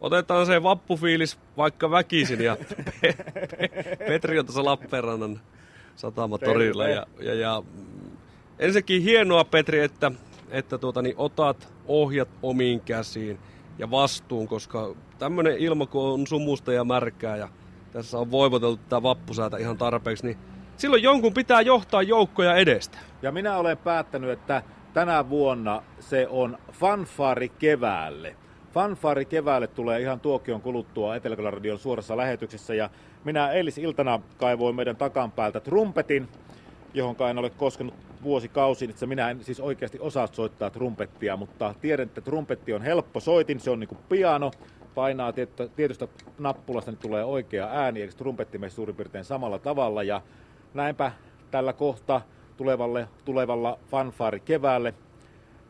otetaan se vappufiilis vaikka väkisin ja Pe- Pe- Petri on tuossa Lappeenrannan satamatorilla. Ja, ja, ja, ensinnäkin hienoa Petri, että, että tuota, niin otat ohjat omiin käsiin ja vastuun, koska tämmöinen ilma, kun on sumusta ja märkää ja tässä on voivoteltu tämä vappusäätä ihan tarpeeksi, niin silloin jonkun pitää johtaa joukkoja edestä. Ja minä olen päättänyt, että tänä vuonna se on fanfaari keväälle. Fanfaari keväälle tulee ihan tuokion kuluttua etelä radion suorassa lähetyksessä. Ja minä eilisiltana kaivoin meidän takan päältä trumpetin, johon en ole koskenut vuosikausiin, että minä en siis oikeasti osaa soittaa trumpettia, mutta tiedän, että trumpetti on helppo soitin, se on kuin piano, painaa tietystä nappulasta, niin tulee oikea ääni, eli trumpetti menee suurin piirtein samalla tavalla. Ja näinpä tällä kohta tulevalle, tulevalla fanfaari keväälle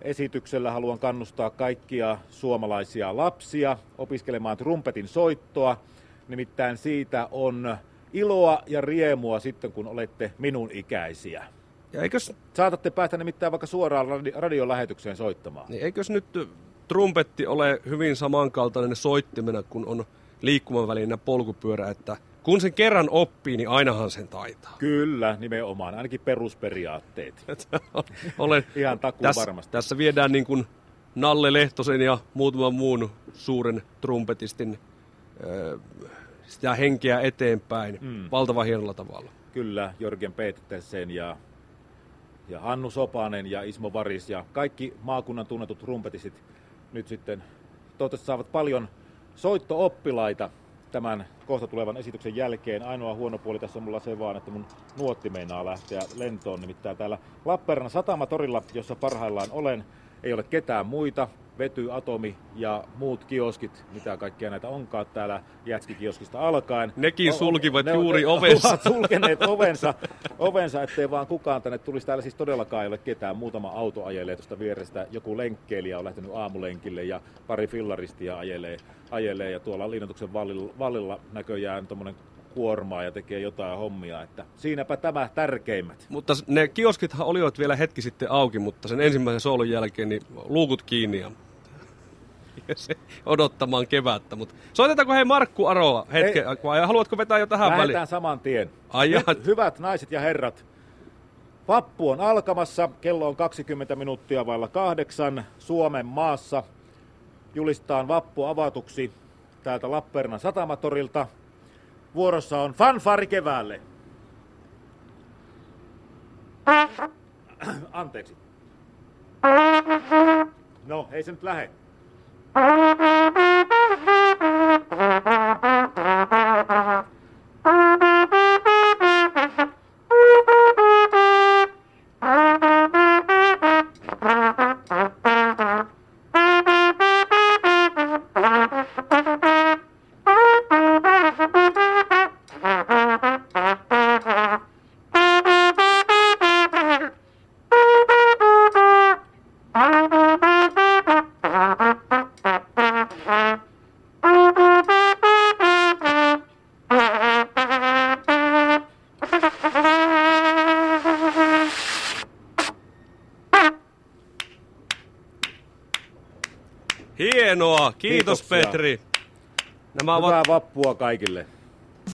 esityksellä haluan kannustaa kaikkia suomalaisia lapsia opiskelemaan trumpetin soittoa. Nimittäin siitä on iloa ja riemua sitten, kun olette minun ikäisiä. Ja eikös... Saatatte päästä nimittäin vaikka suoraan radi- radiolähetykseen soittamaan. Niin eikös nyt trumpetti ole hyvin samankaltainen soittimena, kun on liikkuman välinen polkupyörä, että kun sen kerran oppii, niin ainahan sen taitaa. Kyllä, nimenomaan. Ainakin perusperiaatteet. Olen, Ihan takuu tässä, varmasti. Tässä viedään niin kuin Nalle Lehtosen ja muutaman muun suuren trumpetistin sitä henkeä eteenpäin mm. valtavan hienolla tavalla. Kyllä, Jörgen Petersen ja, ja Hannu Sopanen ja Ismo Varis ja kaikki maakunnan tunnetut trumpetistit nyt sitten toivottavasti saavat paljon soittooppilaita tämän kohta tulevan esityksen jälkeen. Ainoa huono puoli tässä on mulla se vaan, että mun nuotti meinaa lähteä lentoon. Nimittäin täällä Lappeenrannan satamatorilla, jossa parhaillaan olen, ei ole ketään muita. Vety, Atomi ja muut kioskit, mitä kaikkia näitä onkaan täällä Jätski-kioskista alkaen. Nekin sulkivat ne, juuri ne, ovensa. Ovat sulkeneet ovensa, ovensa, ettei vaan kukaan tänne tulisi. Täällä siis todellakaan ei ole ketään. Muutama auto ajelee tuosta vierestä. Joku lenkkeilijä on lähtenyt aamulenkille ja pari fillaristia ajelee. ajelee ja tuolla linnoituksen vallilla, vallilla näköjään tuommoinen kuormaa ja tekee jotain hommia. Että siinäpä tämä tärkeimmät. Mutta ne kioskithan olivat vielä hetki sitten auki, mutta sen ensimmäisen soolun jälkeen niin luukut kiinni ja se odottamaan kevättä. Mutta soitetaanko hei Markku Aroa hetken, vai haluatko vetää jo tähän väliin? Lähdetään saman tien. Ai Nyt, hyvät naiset ja herrat, Vappu on alkamassa, kello on 20 minuuttia vailla kahdeksan Suomen maassa. Julistaan vappu avatuksi täältä Lappeenrannan satamatorilta. Vuorossa on fanfari keväälle. Anteeksi. No, ei se nyt lähde. Hienoa, kiitos Kiitoksia. Petri. Nämä Hyvää ovat... vappua kaikille.